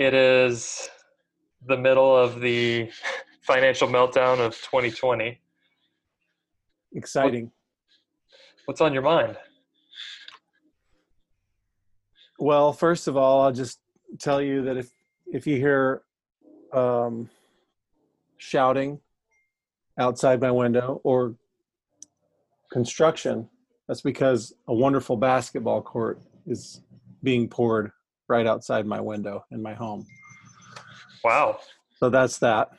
It is the middle of the financial meltdown of 2020. Exciting. What's on your mind? Well, first of all, I'll just tell you that if if you hear um, shouting outside my window or construction, that's because a wonderful basketball court is being poured right outside my window in my home. Wow. So that's that.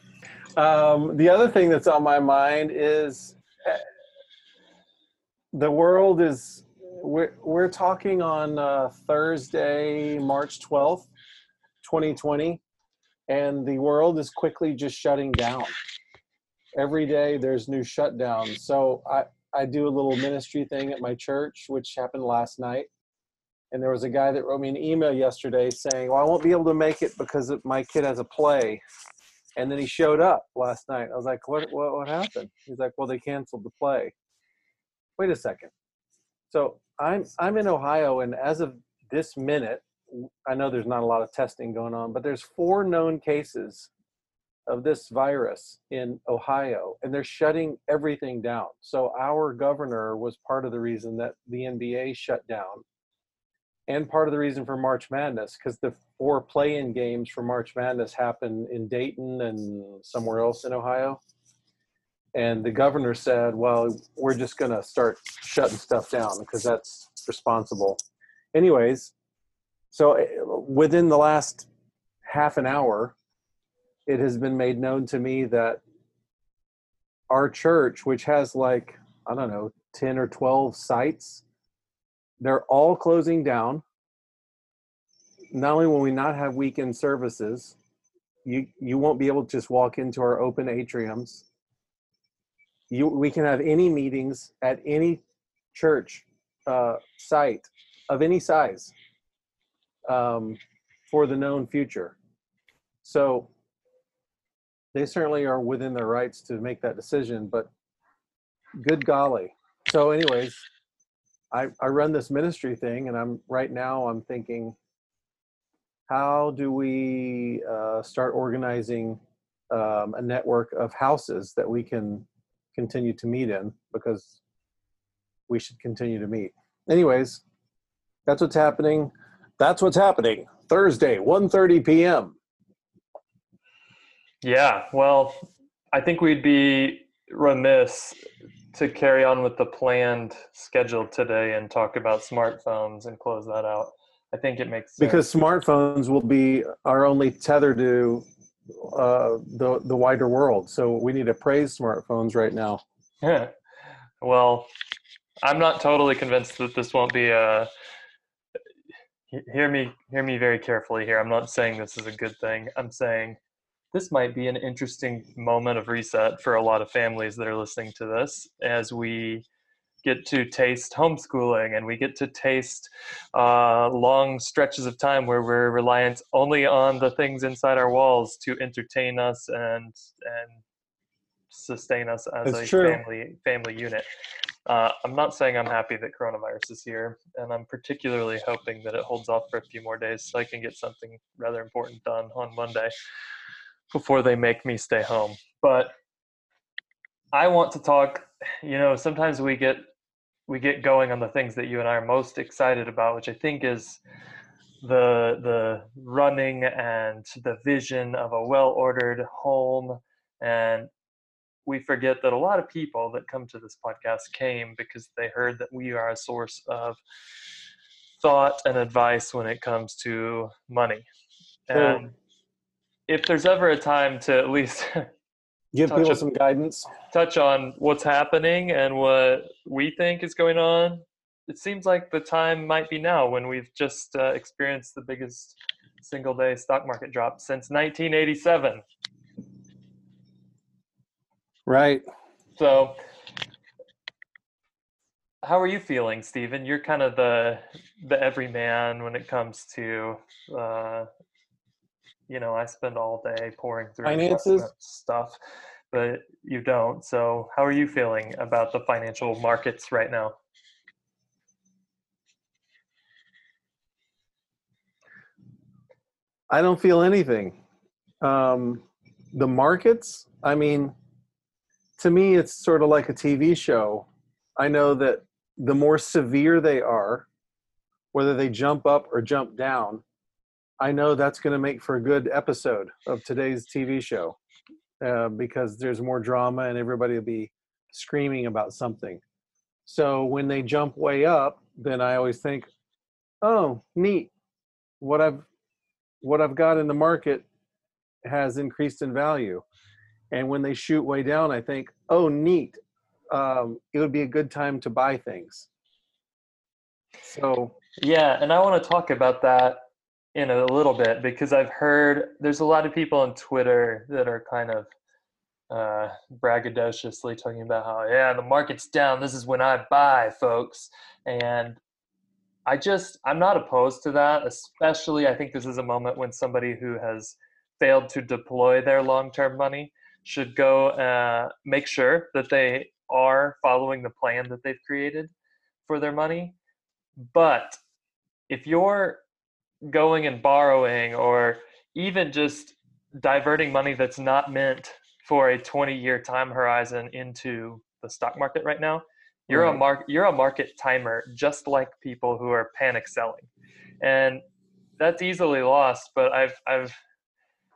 Um, the other thing that's on my mind is eh, the world is we're, we're talking on uh, Thursday, March 12th, 2020, and the world is quickly just shutting down. Every day there's new shutdowns. So I, I do a little ministry thing at my church, which happened last night and there was a guy that wrote me an email yesterday saying, "Well, I won't be able to make it because my kid has a play." And then he showed up last night. I was like, "What? What, what happened?" He's like, "Well, they canceled the play." Wait a second. So I'm I'm in Ohio, and as of this minute, I know there's not a lot of testing going on, but there's four known cases of this virus in Ohio, and they're shutting everything down. So our governor was part of the reason that the NBA shut down and part of the reason for March Madness because the four play-in games for March Madness happen in Dayton and somewhere else in Ohio. And the governor said, "Well, we're just going to start shutting stuff down because that's responsible." Anyways, so eh, within the last half an hour, it has been made known to me that our church, which has like I don't know, ten or twelve sites they're all closing down. Not only will we not have weekend services, you you won't be able to just walk into our open atriums. You we can have any meetings at any church uh, site of any size um, for the known future. So they certainly are within their rights to make that decision, but good golly. So, anyways, I, I run this ministry thing and I'm right now I'm thinking how do we uh, start organizing um, a network of houses that we can continue to meet in because we should continue to meet. Anyways that's what's happening. That's what's happening. Thursday 1.30 p.m yeah well i think we'd be remiss to carry on with the planned schedule today and talk about smartphones and close that out. I think it makes sense. because smartphones will be our only tether to uh, the the wider world. So we need to praise smartphones right now. Yeah. Well, I'm not totally convinced that this won't be a. Hear me, hear me very carefully here. I'm not saying this is a good thing. I'm saying this might be an interesting moment of reset for a lot of families that are listening to this as we get to taste homeschooling and we get to taste uh, long stretches of time where we're reliant only on the things inside our walls to entertain us and and sustain us as a true. family family unit. Uh, I'm not saying I'm happy that coronavirus is here, and I'm particularly hoping that it holds off for a few more days so I can get something rather important done on Monday before they make me stay home. But I want to talk, you know, sometimes we get we get going on the things that you and I are most excited about, which I think is the the running and the vision of a well-ordered home and we forget that a lot of people that come to this podcast came because they heard that we are a source of thought and advice when it comes to money. And if there's ever a time to at least give people some guidance, touch on what's happening and what we think is going on, it seems like the time might be now when we've just uh, experienced the biggest single day stock market drop since 1987. Right. So, how are you feeling, Stephen? You're kind of the the everyman when it comes to, uh, you know, I spend all day pouring through Finances? stuff, but you don't. So, how are you feeling about the financial markets right now? I don't feel anything. Um, the markets, I mean, to me, it's sort of like a TV show. I know that the more severe they are, whether they jump up or jump down, I know that's going to make for a good episode of today's TV show uh, because there's more drama and everybody will be screaming about something. So when they jump way up, then I always think, oh, neat. What I've what I've got in the market has increased in value. And when they shoot way down, I think, oh, neat. Um, it would be a good time to buy things. So, Yeah, and I want to talk about that in a little bit because I've heard there's a lot of people on Twitter that are kind of uh, braggadociously talking about how, yeah, the market's down. This is when I buy, folks. And I just, I'm not opposed to that, especially I think this is a moment when somebody who has failed to deploy their long term money should go uh, make sure that they are following the plan that they've created for their money. But if you're going and borrowing or even just diverting money that's not meant for a 20 year time horizon into the stock market right now, you're a mark you're a market timer just like people who are panic selling. And that's easily lost, but I've I've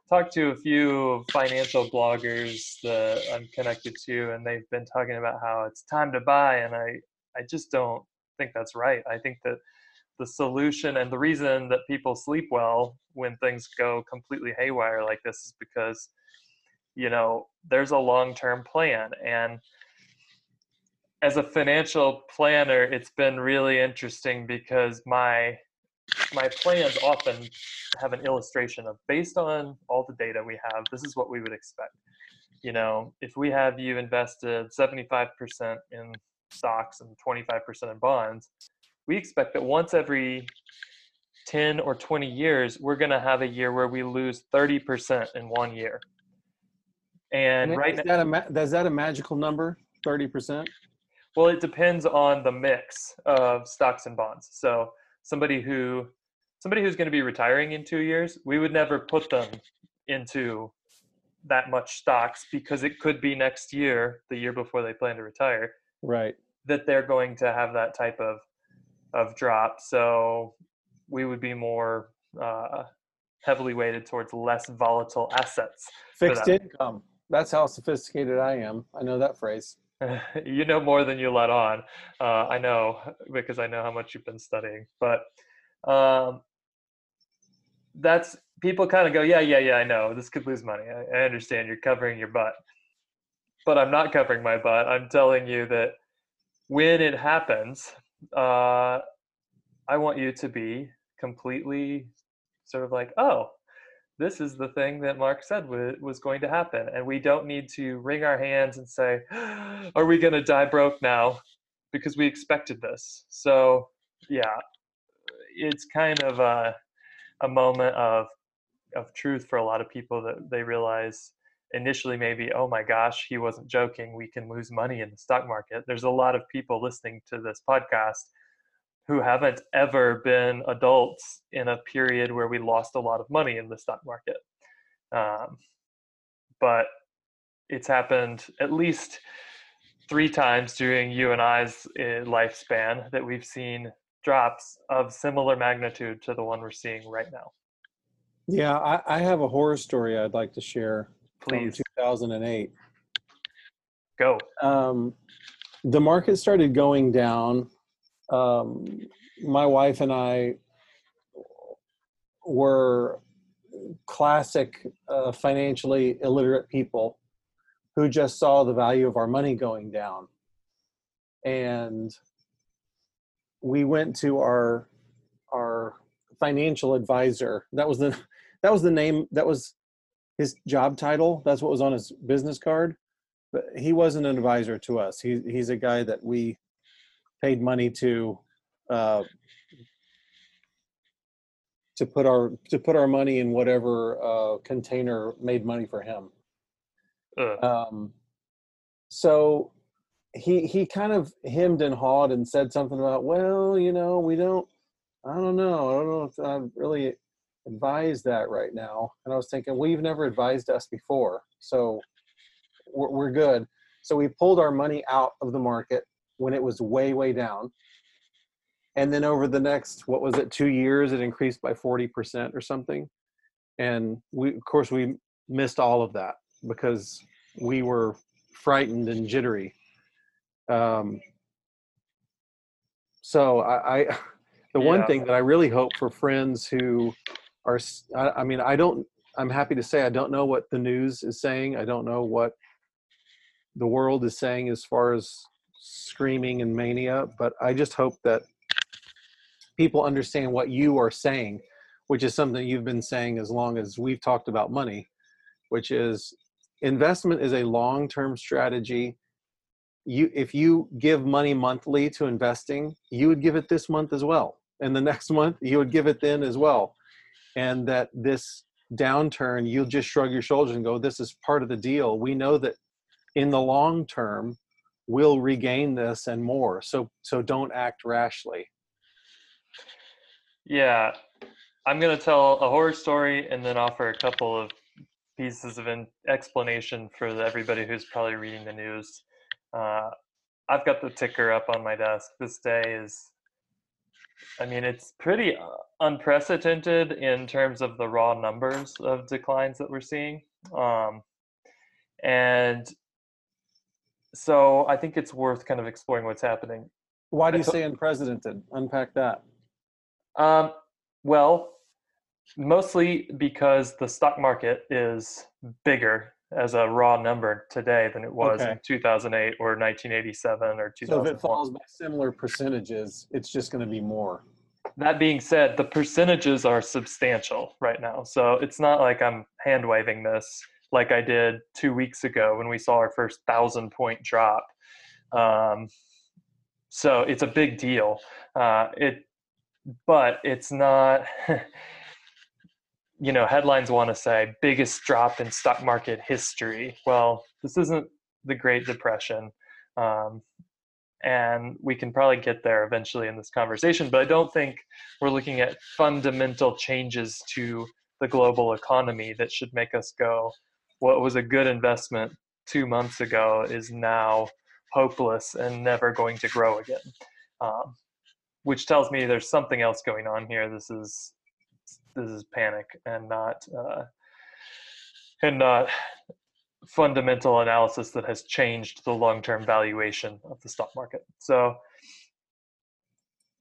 talked to a few financial bloggers that I'm connected to and they've been talking about how it's time to buy and I I just don't think that's right. I think that the solution and the reason that people sleep well when things go completely haywire like this is because you know there's a long-term plan. And as a financial planner it's been really interesting because my my plans often have an illustration of based on all the data we have this is what we would expect. You know if we have you invested 75% in stocks and 25% in bonds we expect that once every 10 or 20 years we're going to have a year where we lose 30% in one year and right is now that a ma- is that a magical number? Thirty percent. Well, it depends on the mix of stocks and bonds. So somebody who somebody who's going to be retiring in 2 years, we would never put them into that much stocks because it could be next year, the year before they plan to retire, Right. that they're going to have that type of of drop. So we would be more uh, heavily weighted towards less volatile assets. Fixed that. income. That's how sophisticated I am. I know that phrase. you know more than you let on. Uh, I know because I know how much you've been studying. But um, that's people kind of go, yeah, yeah, yeah. I know this could lose money. I, I understand you're covering your butt, but I'm not covering my butt. I'm telling you that when it happens, uh, I want you to be completely sort of like, oh, this is the thing that Mark said wa- was going to happen. And we don't need to wring our hands and say, are we going to die broke now? Because we expected this. So, yeah, it's kind of a, a moment of, of truth for a lot of people that they realize initially maybe, oh my gosh, he wasn't joking. We can lose money in the stock market. There's a lot of people listening to this podcast who haven't ever been adults in a period where we lost a lot of money in the stock market. Um, but it's happened at least three times during you and I's uh, lifespan that we've seen drops of similar magnitude to the one we're seeing right now. Yeah, I, I have a horror story I'd like to share Please from 2008. go. Um, the market started going down. Um, my wife and I were classic uh, financially illiterate people who just saw the value of our money going down. And we went to our our financial advisor. That was the that was the name. That was his job title. That's what was on his business card. But he wasn't an advisor to us. He he's a guy that we paid money to uh, to put our to put our money in whatever uh, container made money for him. Ugh. Um, so he he kind of hemmed and hawed and said something about, well, you know, we don't, I don't know, I don't know if I really advise that right now. And I was thinking, well, you've never advised us before, so we're, we're good. So we pulled our money out of the market when it was way way down, and then over the next what was it two years, it increased by forty percent or something, and we of course we missed all of that because we were frightened and jittery um, so I, I the one thing that I really hope for friends who are, I, I mean, I don't, I'm happy to say I don't know what the news is saying. I don't know what the world is saying as far as screaming and mania, but I just hope that people understand what you are saying, which is something you've been saying as long as we've talked about money, which is investment is a long-term strategy you if you give money monthly to investing you would give it this month as well and the next month you would give it then as well and that this downturn you'll just shrug your shoulders and go this is part of the deal we know that in the long term we'll regain this and more so so don't act rashly Yeah, I'm going to tell a horror story and then offer a couple of pieces of an explanation for everybody who's probably reading the news. Uh, I've got the ticker up on my desk. This day is, I mean, it's pretty uh, unprecedented in terms of the raw numbers of declines that we're seeing. Um, and so I think it's worth kind of exploring what's happening. why do you say unprecedented unpack that Um, well, mostly because the stock market is bigger as a raw number today than it was Okay. in 2008 or 1987 or so if it falls by similar percentages it's just going to be more That being said, the percentages are substantial right now. So it's not like I'm hand waving this like I did two weeks ago when we saw our first thousand point drop. Um, so it's a big deal. Uh, it, but it's not. you know, headlines want to say biggest drop in stock market history. Well, this isn't the Great Depression. Um, and we can probably get there eventually in this conversation, but I don't think we're looking at fundamental changes to the global economy that should make us go, what was a good investment two months ago is now hopeless and never going to grow again. Um, which tells me there's something else going on here. This is this is panic and not uh, and not fundamental analysis that has changed the long-term valuation of the stock market. So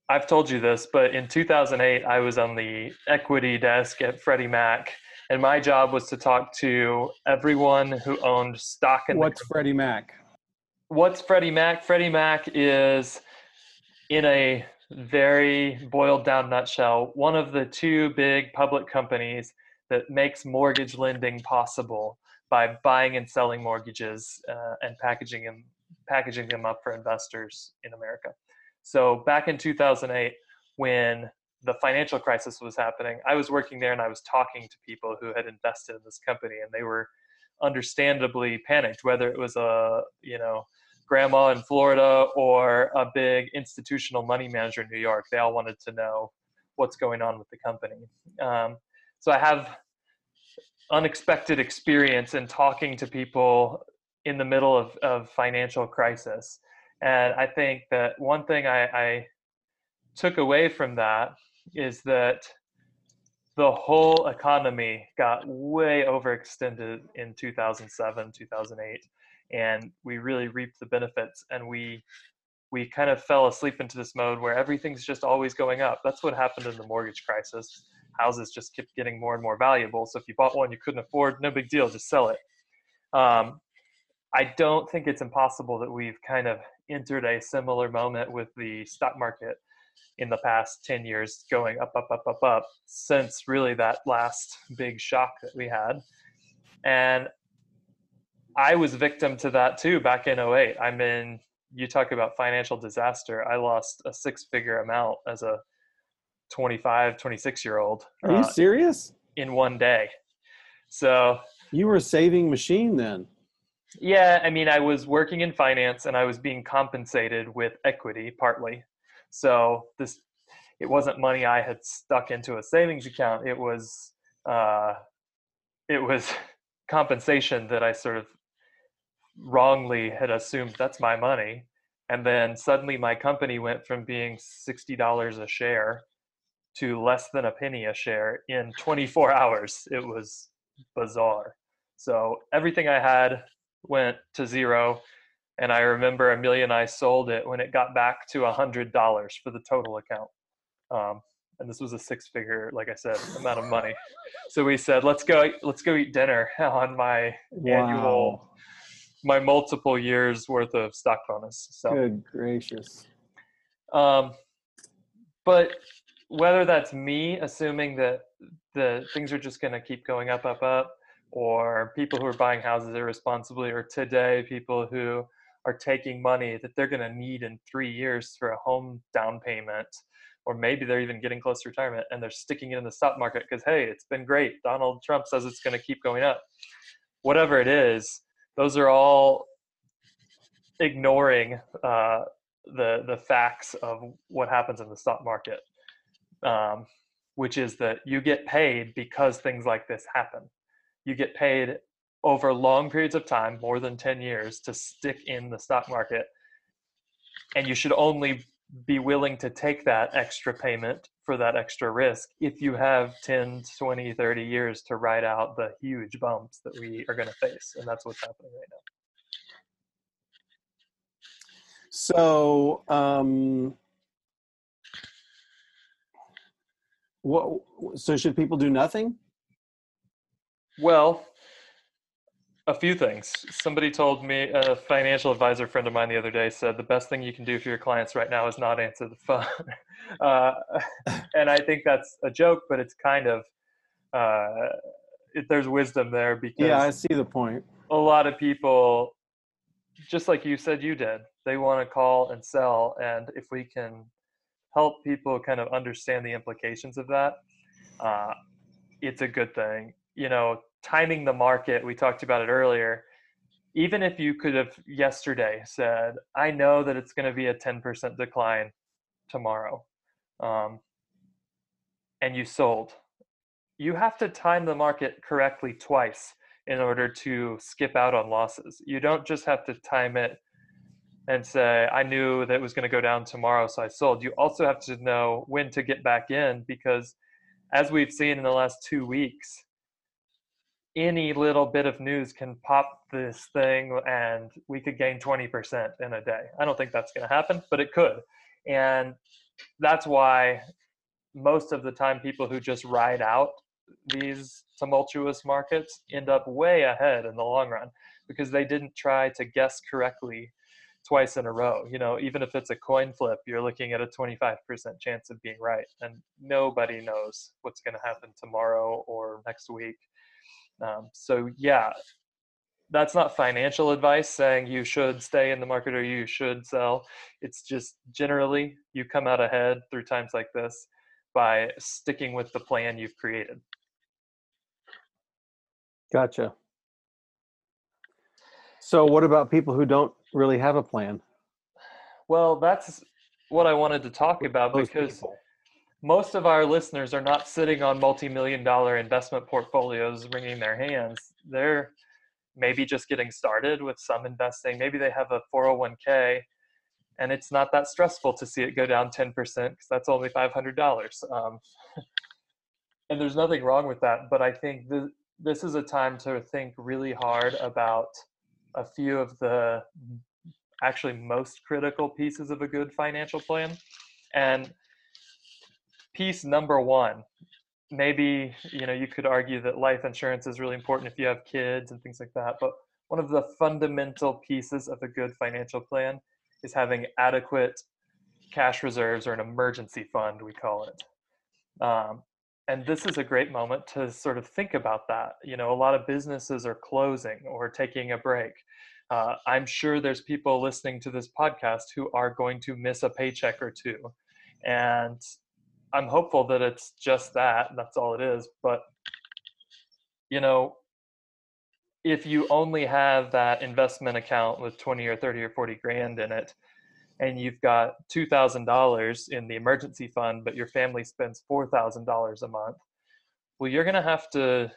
I've told you this, but in 2008 I was on the equity desk at Freddie Mac and my job was to talk to everyone who owned stock in the what's freddie mac what's Freddie Mac? Freddie Mac is, in a very boiled down nutshell, one of the two big public companies that makes mortgage lending possible by buying and selling mortgages uh, and packaging them, packaging them up for investors in America. So back in 2008, when the financial crisis was happening, I was working there and I was talking to people who had invested in this company, and they were understandably panicked, whether it was a you know grandma in Florida or a big institutional money manager in New York. They all wanted to know what's going on with the company. Um, so I have unexpected experience in talking to people in the middle of, of financial crisis. And I think that one thing I, I took away from that is that the whole economy got way overextended in 2007, 2008 and we really reap the benefits and we we kind of fell asleep into this mode where everything's just always going up. That's what happened in the mortgage crisis. Houses just kept getting more and more valuable so if you bought one you couldn't afford no big deal just sell it. Um, i don't think it's impossible that we've kind of entered a similar moment with the stock market in the past 10 years going up, up, up, up, up since really that last big shock that we had. And I was victim to that too back in 08. I'm in, you talk about financial disaster. I lost a six figure amount as a 25, 26 year old. Are you uh, serious? In one day. So you were a saving machine then. Yeah, I mean, I was working in finance and I was being compensated with equity partly. So this, it wasn't money I had stuck into a savings account. It was, uh, it was compensation that I sort of wrongly had assumed that's my money. And then suddenly my company went from being $60 a share to less than a penny a share in 24 hours. It was bizarre. So everything I had went to zero. And I remember Amelia and I sold it when it got back to a hundred dollars for the total account. Um, and this was a six figure, like I said, amount of money. So we said, let's go, let's go eat dinner on my wow. annual, my multiple years worth of stock bonus. So good gracious. Um, but whether that's me assuming that the things are just going to keep going up, up, up, or people who are buying houses irresponsibly, or today people who are taking money that they're going to need in three years for a home down payment, or maybe they're even getting close to retirement and they're sticking it in the stock market because, hey, it's been great. Donald Trump says it's going to keep going up. Whatever it is, those are all ignoring uh, the the facts of what happens in the stock market, um, which is that you get paid because things like this happen you get paid over long periods of time, more than 10 years, to stick in the stock market. And you should only be willing to take that extra payment for that extra risk if you have 10, 20, 30 years to ride out the huge bumps that we are going to face. And that's what's happening right now. So, um, what, so should people do nothing? Well, a few things. Somebody told me, a financial advisor friend of mine the other day said the best thing you can do for your clients right now is not answer the phone. uh, and I think that's a joke, but it's kind of, uh, it, there's wisdom there because. Yeah, I see the point. A lot of people, just like you said you did, they want to call and sell. And if we can help people kind of understand the implications of that, uh, it's a good thing you know, timing the market, we talked about it earlier. Even if you could have yesterday said, I know that it's going to be a 10% decline tomorrow, um, and you sold, you have to time the market correctly twice in order to skip out on losses. You don't just have to time it and say, I knew that it was going to go down tomorrow, so I sold. You also have to know when to get back in because, as we've seen in the last two weeks, any little bit of news can pop this thing and we could gain 20% in a day. I don't think that's going to happen, but it could. And that's why most of the time people who just ride out these tumultuous markets end up way ahead in the long run because they didn't try to guess correctly twice in a row. You know, even if it's a coin flip, you're looking at a 25% chance of being right. And nobody knows what's going to happen tomorrow or next week. Um, so yeah, that's not financial advice saying you should stay in the market or you should sell. It's just generally you come out ahead through times like this by sticking with the plan you've created. Gotcha. So, what about people who don't really have a plan? Well, that's what I wanted to talk about Those because people most of our listeners are not sitting on multi-million dollar investment portfolios wringing their hands. They're maybe just getting started with some investing. Maybe they have a 401k and it's not that stressful to see it go down 10% because that's only $500 um, and there's nothing wrong with that but i think th- this is a time to think really hard about a few of the actually most critical pieces of a good financial plan. And piece number one maybe you know you could argue that life insurance is really important if you have kids and things like that but one of the fundamental pieces of a good financial plan is having adequate cash reserves or an emergency fund, we call it. Um, and this is a great moment to sort of think about that. You know, a lot of businesses are closing or taking a break. Uh, I'm sure there's people listening to this podcast who are going to miss a paycheck or two. And I'm hopeful that it's just that. That's all it is. But, you know, if you only have that investment account with 20 or 30 or 40 grand in it, and you've got $2,000 in the emergency fund, but your family spends $4,000 a month, well, you're going to have to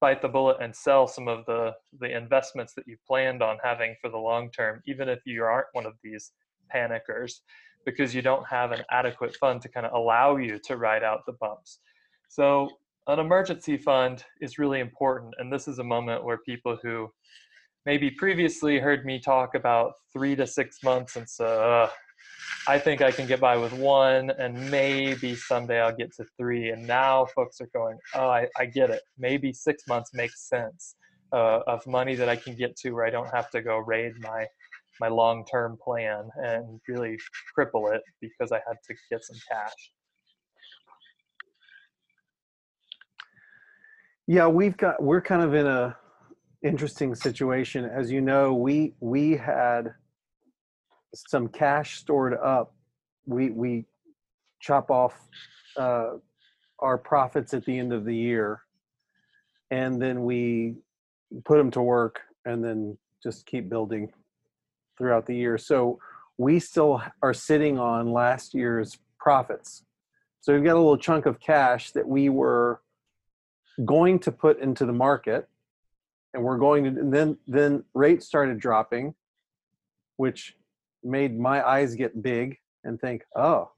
bite the bullet and sell some of the, the investments that you planned on having for the long term, even if you aren't one of these panickers, because you don't have an adequate fund to kind of allow you to ride out the bumps. So, an emergency fund is really important. And this is a moment where people who maybe previously heard me talk about three to six months and so uh, I think I can get by with one and maybe someday I'll get to three. And now folks are going, oh, I, I get it. Maybe six months makes sense uh, of money that I can get to where I don't have to go raid my my long-term plan and really cripple it because I had to get some cash. Yeah, we've got we're kind of in a interesting situation. As you know, we we had some cash stored up. We we chop off uh, our profits at the end of the year, and then we put them to work, and then just keep building throughout the year. So we still are sitting on last year's profits. So we've got a little chunk of cash that we were going to put into the market and we're going to and then then rates started dropping which made my eyes get big and think oh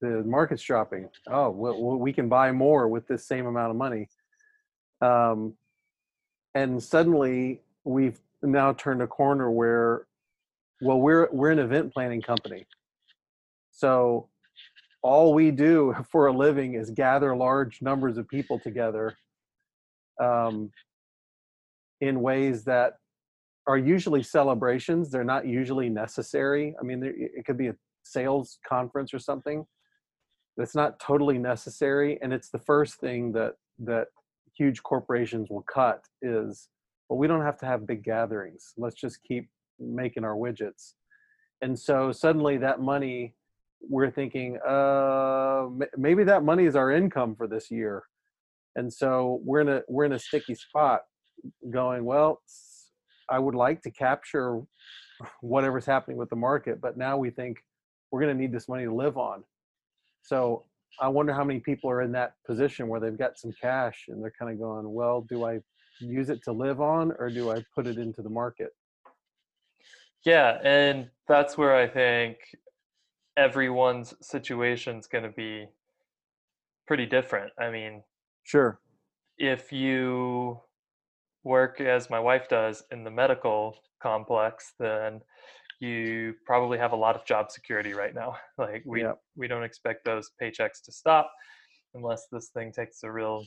the market's dropping oh well, we can buy more with this same amount of money um, and suddenly we've now turned a corner where well we're we're an event planning company so all we do for a living is gather large numbers of people together um, in ways that are usually celebrations. They're not usually necessary. I mean, it could be a sales conference or something. That's not totally necessary, and it's the first thing that that huge corporations will cut is, well, we don't have to have big gatherings. Let's just keep making our widgets. And so suddenly that money, we're thinking, uh, maybe that money is our income for this year. And so we're in a we're in a sticky spot going, well, I would like to capture whatever's happening with the market, but now we think we're going to need this money to live on. So I wonder how many people are in that position where they've got some cash and they're kind of going, well, do I use it to live on or do I put it into the market? Yeah, and that's where I think everyone's situation is going to be pretty different. I mean, sure. If you work as my wife does in the medical complex, then you probably have a lot of job security right now. Like we yep. we don't expect those paychecks to stop unless this thing takes a real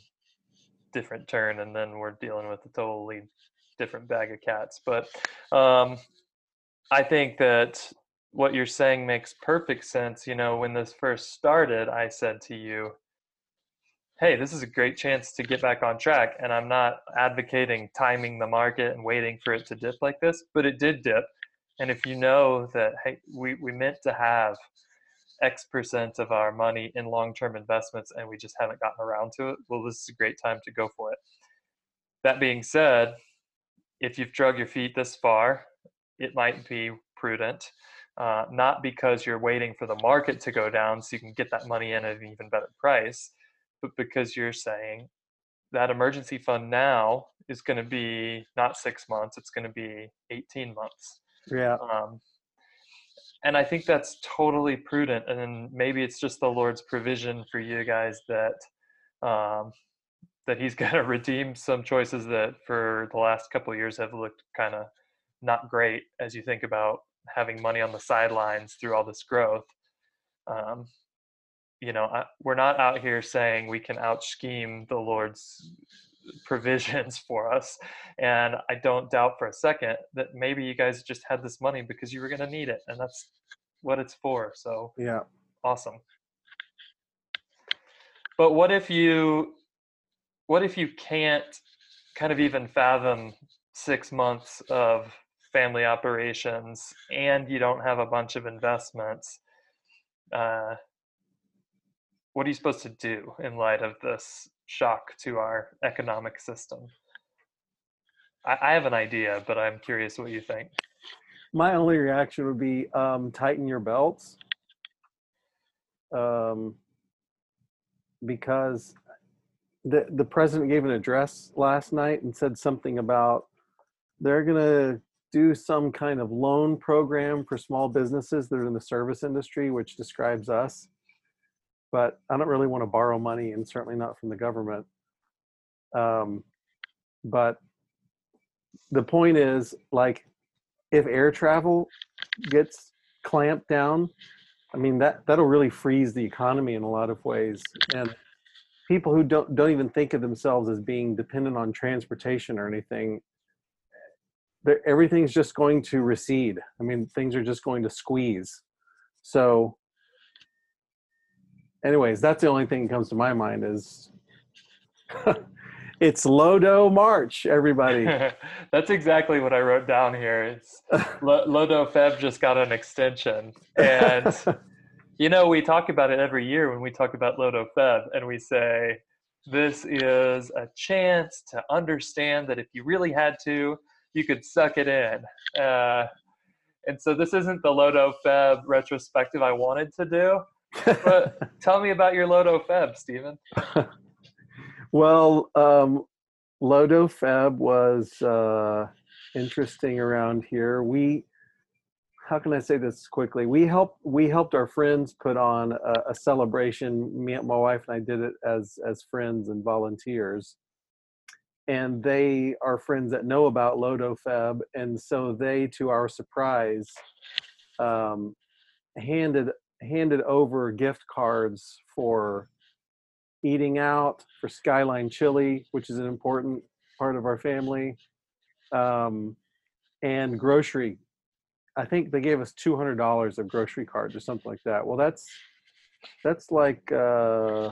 different turn and then we're dealing with a totally different bag of cats. But um, I think that what you're saying makes perfect sense. You know, when this first started, I said to you, hey, this is a great chance to get back on track. And I'm not advocating timing the market and waiting for it to dip like this, but it did dip. And if you know that, hey, we, we meant to have X percent of our money in long term investments and we just haven't gotten around to it, well, this is a great time to go for it. That being said, if you've drug your feet this far, it might be prudent. Uh, not because you're waiting for the market to go down so you can get that money in at an even better price, but because you're saying that emergency fund now is going to be not six months, it's going to be 18 months. Yeah. Um, and I think that's totally prudent. And maybe it's just the Lord's provision for you guys that um, that He's going to redeem some choices that for the last couple years have looked kind of not great as you think about having money on the sidelines through all this growth. Um, you know, I, we're not out here saying we can out scheme the Lord's provisions for us. And I don't doubt for a second that maybe you guys just had this money because you were going to need it. And that's what it's for. So Yeah. awesome. But what if you what if you can't kind of even fathom six months of family operations and you don't have a bunch of investments? Uh, what are you supposed to do in light of this shock to our economic system? I, I have an idea, but I'm curious what you think. My only reaction would be um, tighten your belts. Um, because the the president gave an address last night and said something about they're going to do some kind of loan program for small businesses that are in the service industry, which describes us. But I don't really want to borrow money, and certainly not from the government. Um, but the point is, like, if air travel gets clamped down, I mean that that'll really freeze the economy in a lot of ways, and people who don't don't even think of themselves as being dependent on transportation or anything everything's just going to recede i mean things are just going to squeeze so anyways that's the only thing that comes to my mind is it's lodo march everybody That's exactly what I wrote down here. It's Lo- Lodo Feb just got an extension, and you know we talk about it every year when we talk about Lodo Feb, and we say this is a chance to understand that if you really had to, you could suck it in. Uh, and so this isn't the Lodo Feb retrospective I wanted to do, but tell me about your Lodo Feb, Stephen. well um lodo feb was uh interesting around here. We how can i say this quickly? We helped we helped our friends put on a, a celebration. Me and my wife and i did it as as friends and volunteers. And they are friends that know about lodo feb. And so they to our surprise um handed handed over gift cards for eating out for Skyline Chili, which is an important part of our family, um, and grocery. I think they gave us two hundred dollars of grocery cards or something like that. Well, that's that's like uh,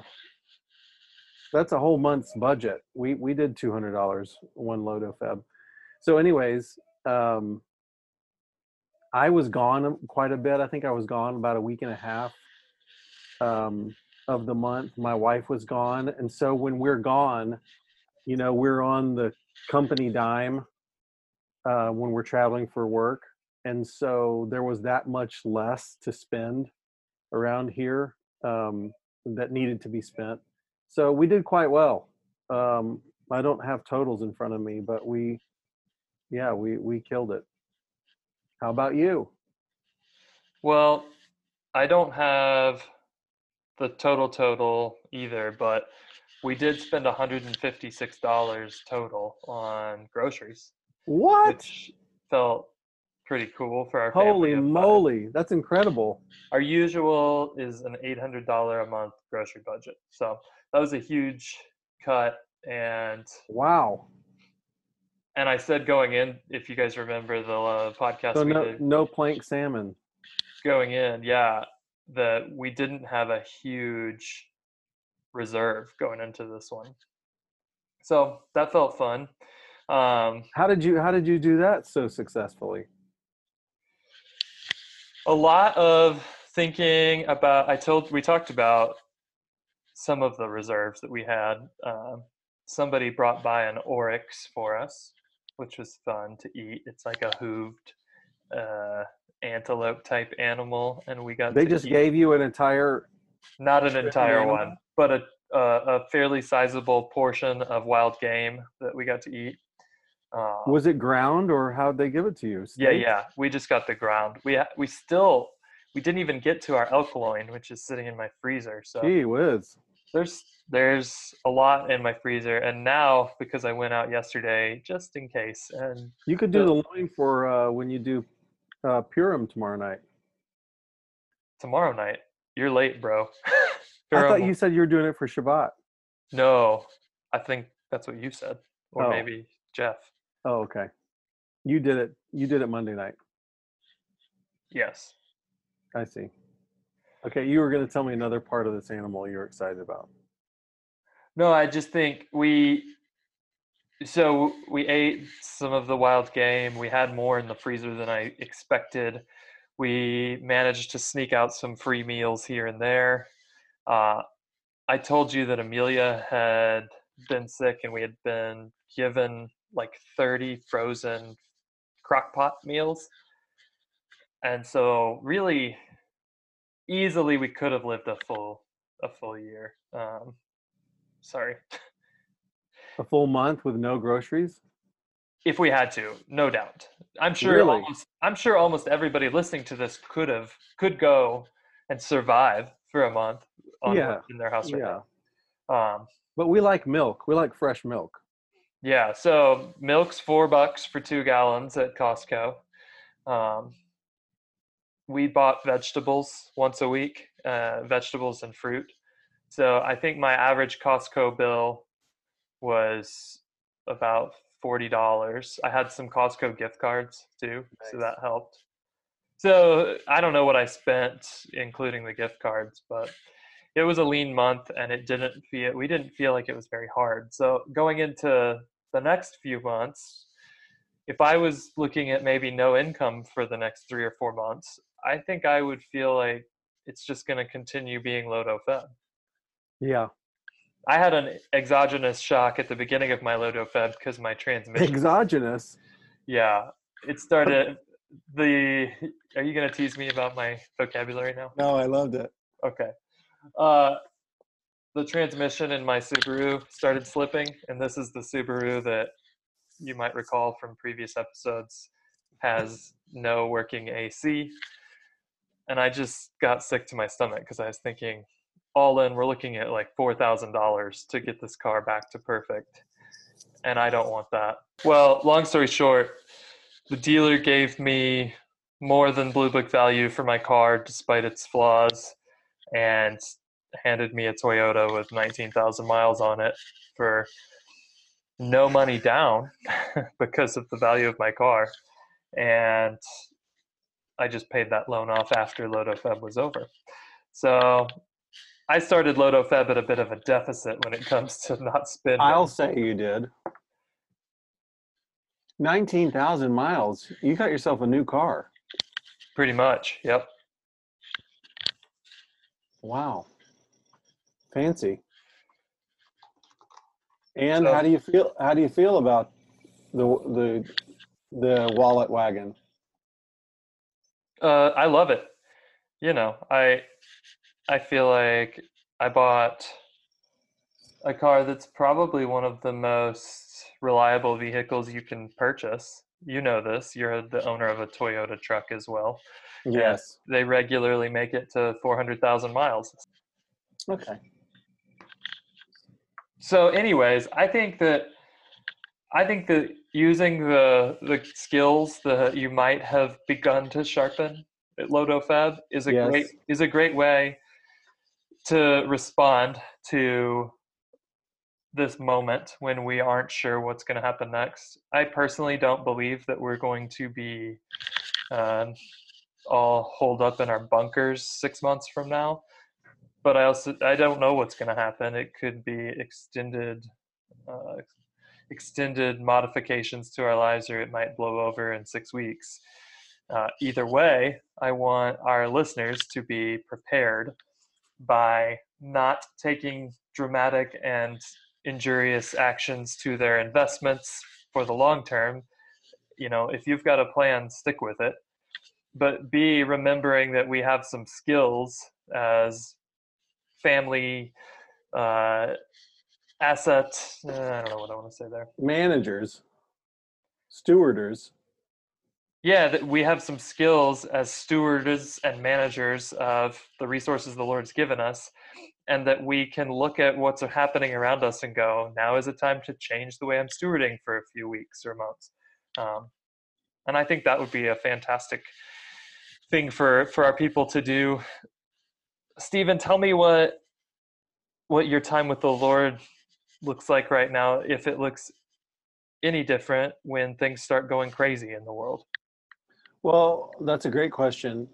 that's a whole month's budget. We we did two hundred dollars one load of Feb. So, anyways, um, I was gone quite a bit. I think I was gone about a week and a half. Um, of the month. My wife was gone. And so when we're gone, you know, we're on the company dime uh, when we're traveling for work. And so there was that much less to spend around here um, that needed to be spent. So we did quite well. Um, I don't have totals in front of me, but we, yeah, we, we killed it. How about you? Well, I don't have the total total either, but we did spend $156 total on groceries, What? which felt pretty cool for our family. Holy moly. That's incredible. Our usual is an $800 a month grocery budget. So that was a huge cut. And Wow. And I said going in, if you guys remember the uh, podcast So we no, did no plank salmon. going in, yeah, that we didn't have a huge reserve going into this one. So that felt fun. Um, How did you how did you do that so successfully? a lot of thinking about, I told, we talked about some of the reserves that we had. Um, somebody brought by an oryx for us, which was fun to eat. It's like a hooved uh, antelope type animal, and we got They just eat- gave you an entire not an entire animal? one, but a uh, a fairly sizable portion of wild game that we got to eat. Uh, was it ground or how'd they give it to you? yeah, yeah, we just got the ground. We ha- we still we didn't even get to our elk loin, which is sitting in my freezer. So Gee whiz. There's there's a lot in my freezer, and now because I went out yesterday, just in case, and You could do The- the loin for uh, when you do uh, Purim tomorrow night. tomorrow night, you're late, bro. I thought you said you were doing it for Shabbat. no, I think that's what you said, or Oh. maybe Jeff. Oh, okay. You did it. You did it Monday night. Yes. I see. Okay, you were going to tell me another part of this animal you're excited about. No, I just think we so we ate some of the wild game. We had more in the freezer than I expected. We managed to sneak out some free meals here and there. Uh, I told you that Amelia had been sick and we had been given like 30 frozen crock pot meals. And so really easily we could have lived a full a full year. Um, sorry. A full month with no groceries? If we had to, no doubt. I'm sure Really? almost I'm sure almost everybody listening to this could have could go and survive for a month on Yeah, in their house right Yeah. now. Um, But we like milk. We like fresh milk. Yeah, so milk's four bucks for two gallons at Costco. Um, we bought vegetables once a week, uh, vegetables and fruit. So I think my average Costco bill was about forty dollars. I had some Costco gift cards too, so that helped. So I don't know what I spent, including the gift cards, but it was a lean month, and it didn't feel. We didn't feel like it was very hard. So going into the next few months, if I was looking at maybe no income for the next three or four months, I think I would feel like it's just going to continue being Lodo Feb. Yeah. I had an exogenous shock at the beginning of my Lodo Feb because my transmission. Exogenous. yeah, it started. The are you going to tease me about my vocabulary now? No, I loved it. Okay. Uh, the transmission in my Subaru started slipping, and this is the Subaru that you might recall from previous episodes has no working AC. And I just got sick to my stomach because I was thinking, all in, we're looking at like $4,000 to get this car back to perfect. And I don't want that. Well, long story short, the dealer gave me more than Blue Book value for my car despite its flaws and handed me a Toyota with 19,000 miles on it for no money down because of the value of my car. And I just paid that loan off after Lodo Feb was over. So I started Lodo Feb at a bit of a deficit when it comes to not spending. I'll say you did. 19,000 miles. You got yourself a new car. Pretty much. Yep. Wow. Fancy. And So- how do you feel how do you feel about the the the wallet wagon? Uh, I love it. You know, I I feel like I bought a car that's probably one of the most reliable vehicles you can purchase. You know this. You're the owner of a Toyota truck as well. Yes. They regularly make it to 400,000 miles. Okay. So, anyways, I think that I think that using the the skills that you might have begun to sharpen at Lodo Feb is a Yes. great is a great way to respond to this moment when we aren't sure what's going to happen next. I personally don't believe that we're going to be um, all holed up in our bunkers six months from now. But I also I don't know what's going to happen. It could be extended uh, extended modifications to our lives, or it might blow over in six weeks. Uh, either way, I want our listeners to be prepared by not taking dramatic and injurious actions to their investments for the long term. You know, if you've got a plan, stick with it. But be remembering that we have some skills as family uh, asset. Uh, I don't know what I want to say there. Managers, stewarders. Yeah, that we have some skills as stewards and managers of the resources the Lord's given us, and that we can look at what's happening around us and go, now is a time to change the way I'm stewarding for a few weeks or months. Um, and I think that would be a fantastic thing for for our people to do. Stephen, tell me what what your time with the Lord looks like right now, if it looks any different when things start going crazy in the world. Well, that's a great question.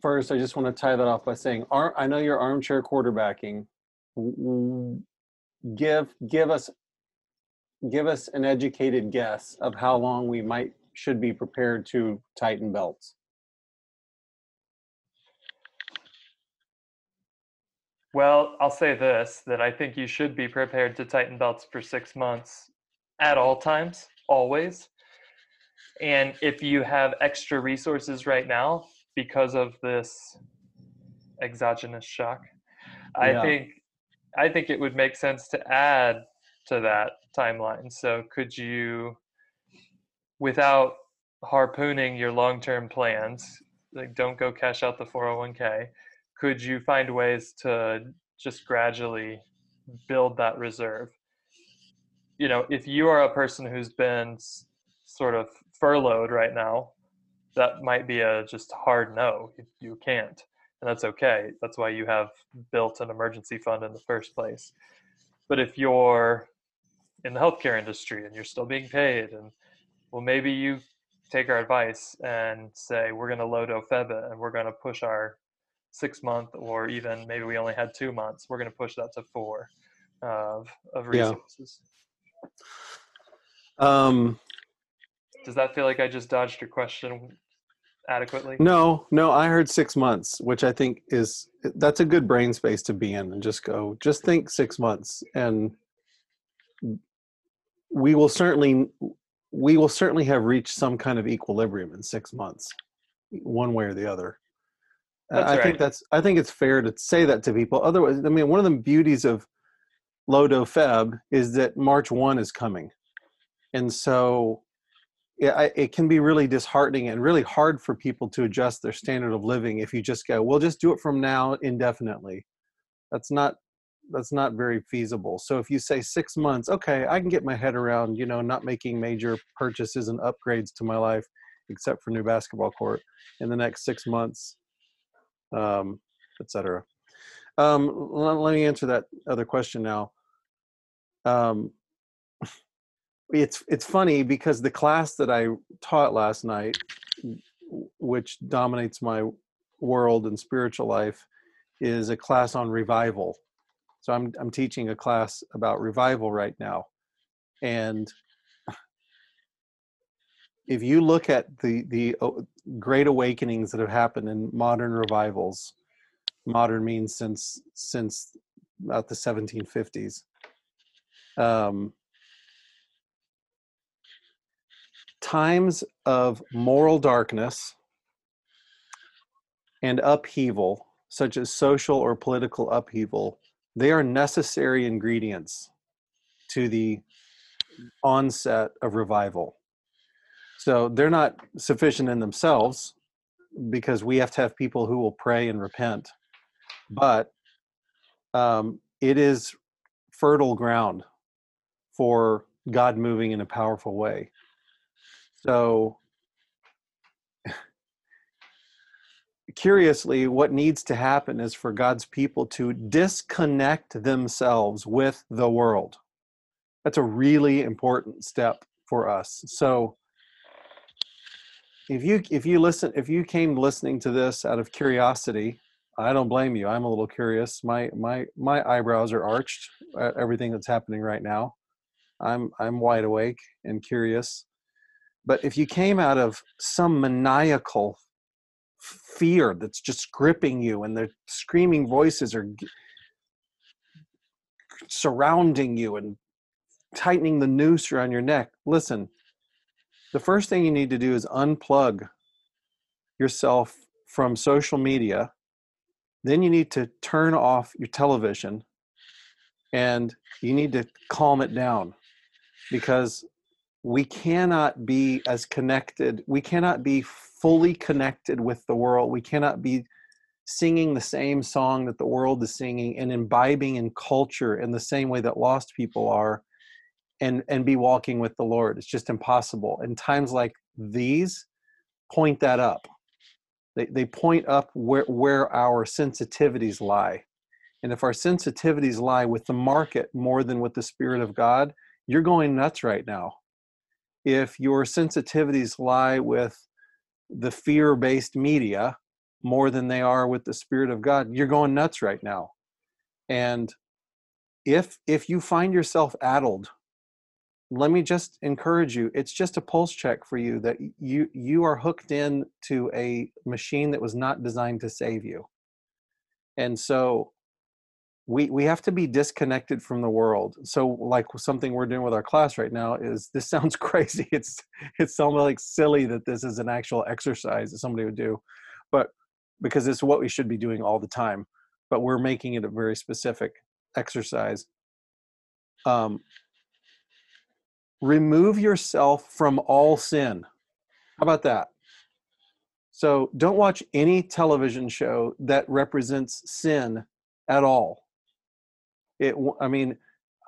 first, I just want to tie that off by saying, I know you're armchair quarterbacking. Give give us give us an educated guess of how long we might should be prepared to tighten belts. Well, I'll say this that I think you should be prepared to tighten belts for six months at all times, always. And if you have extra resources right now because of this exogenous shock, I yeah. think I think it would make sense to add to that timeline. So could you without harpooning your long-term plans, like don't go cash out the 401k, could you find ways to just gradually build that reserve? You know, if you are a person who's been sort of furloughed right now, that might be a just hard no. You can't, and that's okay. That's why you have built an emergency fund in the first place. But if you're in the healthcare industry and you're still being paid, and well, maybe you take our advice and say we're going to load OFEBA and we're going to push our six month or even maybe we only had two months we're going to push that to four of of resources. Yeah. um does that feel like i just dodged your question adequately? No no i heard six months which i think is that's a good brain space to be in and just go just think six months and we will certainly we will certainly have reached some kind of equilibrium in six months one way or the other that's I right. think that's I think it's fair to say that to people. Otherwise, I mean, one of the beauties of Lodo Feb is that March one is coming, and so yeah, it can be really disheartening and really hard for people to adjust their standard of living if you just go, "We'll just do it from now indefinitely." That's not that's not very feasible. So if you say six months, okay, I can get my head around, you know, not making major purchases and upgrades to my life, except for new basketball court in the next six months um, etc. Um, let, let, me answer that other question now. Um, it's it's funny because the class that I taught last night, which dominates my world and spiritual life, is a class on revival. So I'm I'm teaching a class about revival right now, and if you look at the the great awakenings that have happened in modern revivals, modern means since since about the 1750s. Um, times of moral darkness and upheaval, such as social or political upheaval, they are necessary ingredients to the onset of revival. So they're not sufficient in themselves because we have to have people who will pray and repent. But um, it is fertile ground for God moving in a powerful way. So, curiously, what needs to happen is for God's people to disconnect themselves with the world. That's a really important step for us. So, if you if you listen if you came listening to this out of curiosity i don't blame you. I'm a little curious. My my my eyebrows are arched at everything that's happening right now. I'm i'm wide awake and curious. But if you came out of some maniacal fear that's just gripping you and the screaming voices are surrounding you and tightening the noose around your neck listen the first thing you need to do is unplug yourself from social media. Then you need to turn off your television and you need to calm it down because we cannot be as connected, we cannot be fully connected with the world. We cannot be singing the same song that the world is singing and imbibing in culture in the same way that lost people are and and be walking with the lord. It's just impossible. And times like these point that up. They, they point up where where our sensitivities lie. And if our sensitivities lie with the market more than with the spirit of god you're going nuts right now. If your sensitivities lie with the fear based media more than they are with the spirit of god you're going nuts right now. And if if you find yourself addled let me just encourage you it's just a pulse check for you that you you are hooked in to a machine that was not designed to save you. And so we we have to be disconnected from the world. So like something we're doing with our class right now is this sounds crazy it's it's sounds like silly that this is an actual exercise that somebody would do but because it's what we should be doing all the time but we're making it a very specific exercise. Um remove yourself from all sin. How about that? So don't watch any television show that represents sin at all. It i mean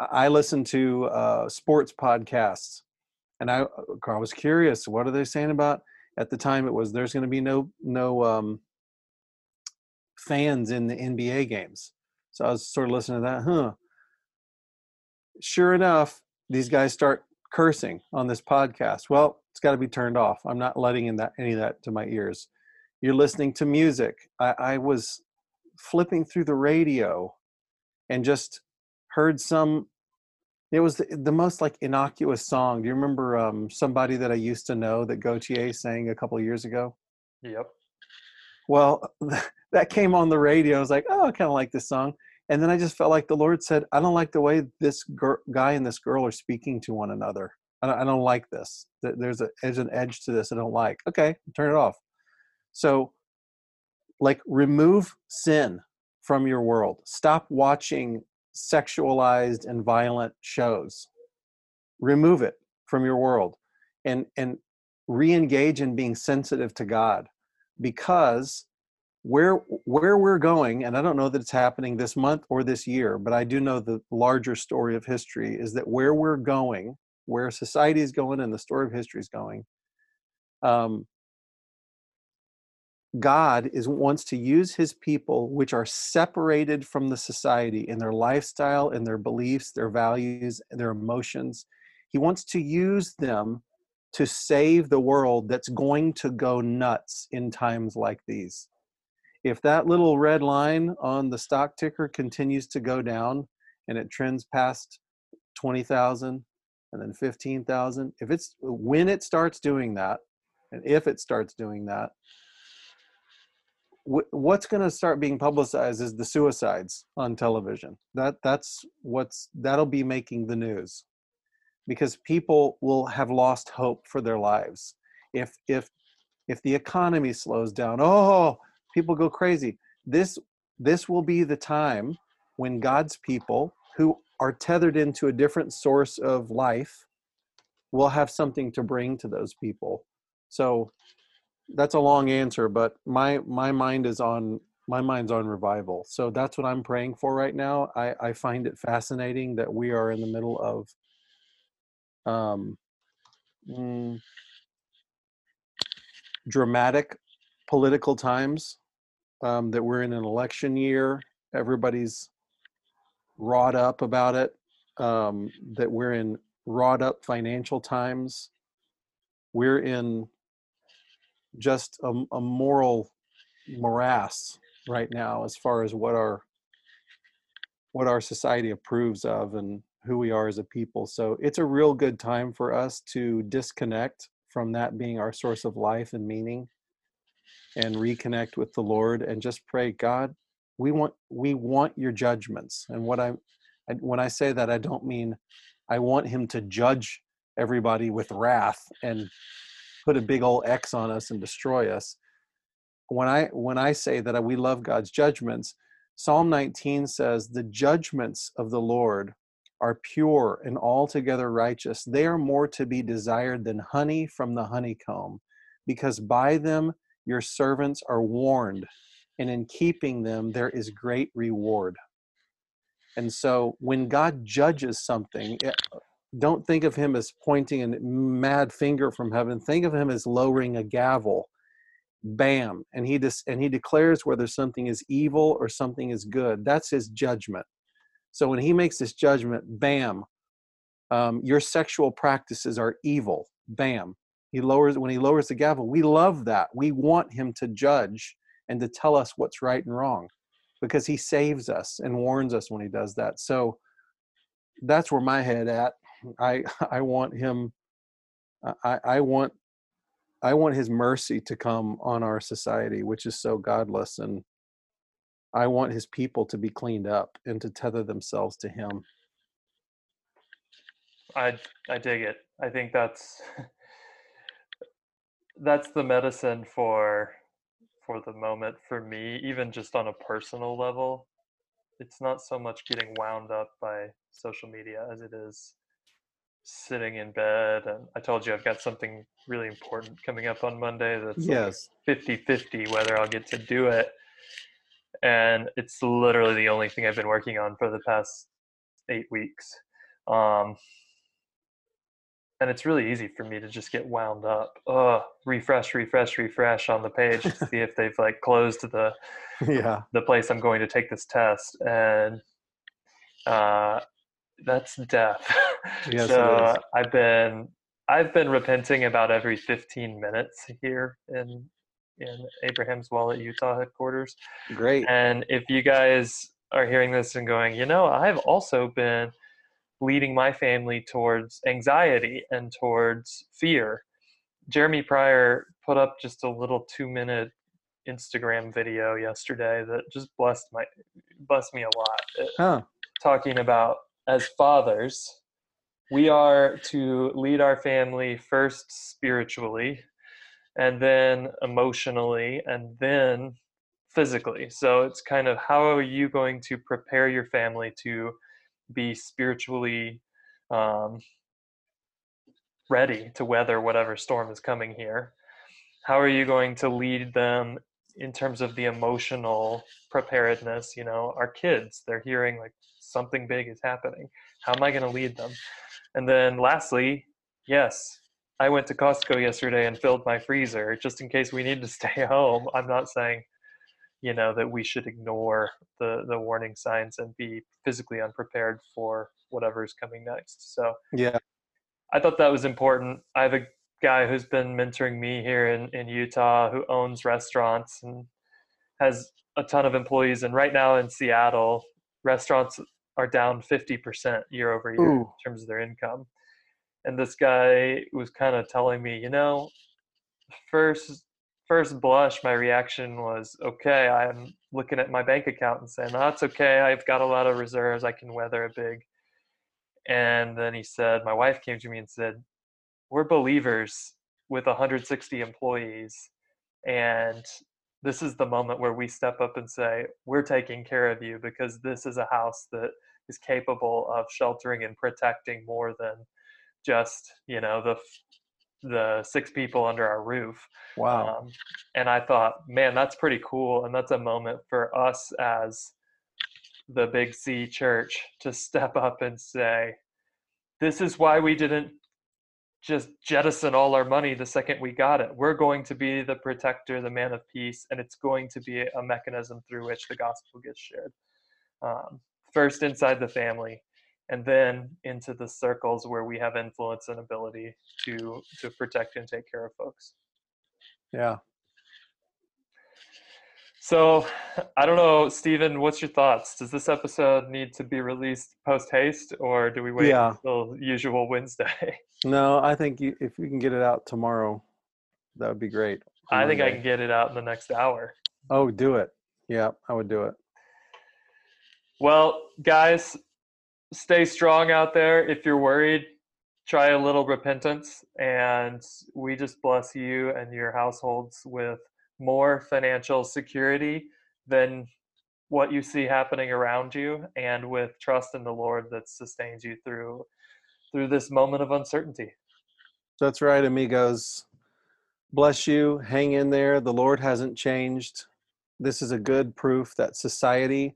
i listen to uh, sports podcasts and i was curious what are they saying about at the time it was there's going to be no no um, fans in the nba games. So i was sort of listening to that huh. Sure enough these guys start cursing on this podcast. Well it's got to be turned off. I'm not letting in that any of that to my ears. You're listening to music. I, I was flipping through the radio and just heard some it was the, the, most like innocuous song. Do you remember um, somebody that i used to know that Gotye sang a couple years ago? Yep. Well that came on the radio. I was like oh i kind of like this song and then i just felt like the lord said i don't like the way this guy and this girl are speaking to one another i don't, I don't like this there's, a, there's an edge to this i don't like okay turn it off so like remove sin from your world. Stop watching sexualized and violent shows. Remove it from your world and and re-engage in being sensitive to God because where where we're going and I don't know that it's happening this month or this year, but I do know the larger story of history is that where we're going, where society is going and the story of history is going, um, God is wants to use his people which are separated from the society in their lifestyle in their beliefs, their values, their emotions. He wants to use them to save the world that's going to go nuts in times like these. If that little red line on the stock ticker continues to go down and it trends past 20,000 and then 15,000, if it's when it starts doing that and if it starts doing that, what's going to start being publicized is the suicides on television. That that's what's that'll be making the news because people will have lost hope for their lives. If if if the economy slows down oh people go crazy this this will be the time when god's people who are tethered into a different source of life will have something to bring to those people so that's a long answer, but my my mind is on my mind's on revival. So that's what I'm praying for right now. I, I find it fascinating that we are in the middle of um, mm, dramatic political times. Um, that we're in an election year. Everybody's wrought up about it. Um, that we're in wrought up financial times. We're in just a, a moral morass right now as far as what our what our society approves of and who we are as a people. So it's a real good time for us to disconnect from that being our source of life and meaning and reconnect with the Lord and just pray, God, we want we want your judgments. And what I when I say that I don't mean I want him to judge everybody with wrath and put a big old X on us and destroy us. When I when I say that we love God's judgments, Psalm 19 says, "The judgments of the Lord are pure and altogether righteous. They are more to be desired than honey from the honeycomb, because by them your servants are warned, and in keeping them there is great reward." And so when God judges something, don't think of him as pointing a mad finger from heaven. Think of him as lowering a gavel. Bam! And he dis- and he declares whether something is evil or something is good. That's his judgment. So when he makes this judgment bam um, your sexual practices are evil. Bam he lowers when he lowers the gavel we love that we want him to judge and to tell us what's right and wrong because he saves us and warns us when he does that. So that's where my head at. I I want him I, I want I want his mercy to come on our society, which is so godless, and I want his people to be cleaned up and to tether themselves to him. I I dig it. I think that's that's the medicine for for the moment for me, even just on a personal level. It's not so much getting wound up by social media as it is sitting in bed and I told you I've got something really important coming up on Monday that's yes. 50-50 whether I'll get to do it. And it's literally the only thing I've been working on for the past 8 weeks. Um, and it's really easy for me to just get wound up. Oh, refresh, refresh, refresh on the page to see if they've like closed the yeah the place I'm going to take this test, and uh, that's death. Yes, so I've been I've been repenting about every 15 minutes here in in Abraham's Wallet, Utah headquarters. Great. And if you guys are hearing this and going, you know, I've also been leading my family towards anxiety and towards fear. Jeremy Pryor put up just a little two minute Instagram video yesterday that just blessed my blessed me a lot. It, huh. Talking about as fathers, we are to lead our family first spiritually and then emotionally and then physically. So it's kind of how are you going to prepare your family to be spiritually um, ready to weather whatever storm is coming here? How are you going to lead them in terms of the emotional preparedness? You know, our kids, they're hearing like something big is happening. How am I going to lead them? And then lastly, yes, I went to Costco yesterday and filled my freezer just in case we need to stay home. I'm not saying you know that we should ignore the the warning signs and be physically unprepared for whatever is coming next so yeah. I thought that was important. I have a guy who's been mentoring me here in, in utah who owns restaurants and has a ton of employees and right now in seattle restaurants are down 50% year over year Ooh. in terms of their income. And this guy was kind of telling me you know first first blush, my reaction was, okay, I'm looking at my bank account and saying, that's okay. I've got a lot of reserves. I can weather a big. And then he said, my wife came to me and said, we're believers with 160 employees. And this is the moment where we step up and say, we're taking care of you because this is a house that is capable of sheltering and protecting more than just, you know, the the six people under our roof. Wow. Um, and I thought, man, that's pretty cool. And that's a moment for us as the Big C church to step up and say, this is why we didn't just jettison all our money the second we got it. We're going to be the protector, the man of peace, and it's going to be a mechanism through which the gospel gets shared. Um, first inside the family, and then into the circles where we have influence and ability to to protect and take care of folks. Yeah. So i don't know stephen what's your thoughts? Does this episode need to be released post haste or do we wait yeah. until usual wednesday? No i think you, if we can get it out tomorrow that would be great. I think i can get it out in the next hour. Oh do it. Yeah i would do it. Well guys stay strong out there. If you're worried, try a little repentance. And we just bless you and your households with more financial security than what you see happening around you and with trust in the Lord that sustains you through through this moment of uncertainty. That's right, amigos. Bless you. Hang in there. The Lord hasn't changed. This is a good proof that society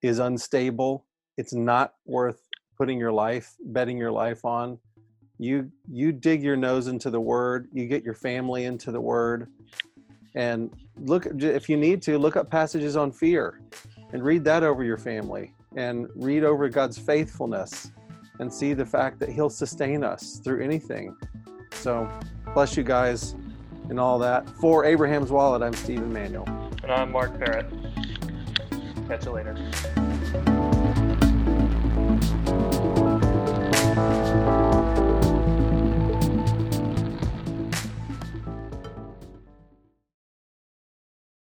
is unstable it's not worth putting your life betting your life on you you dig your nose into the word you get your family into the word and look if you need to look up passages on fear and read that over your family and read over god's faithfulness and see the fact that he'll sustain us through anything so bless you guys and all that for abraham's wallet i'm stephen manuel And I'm Mark Barrett. Catch you later.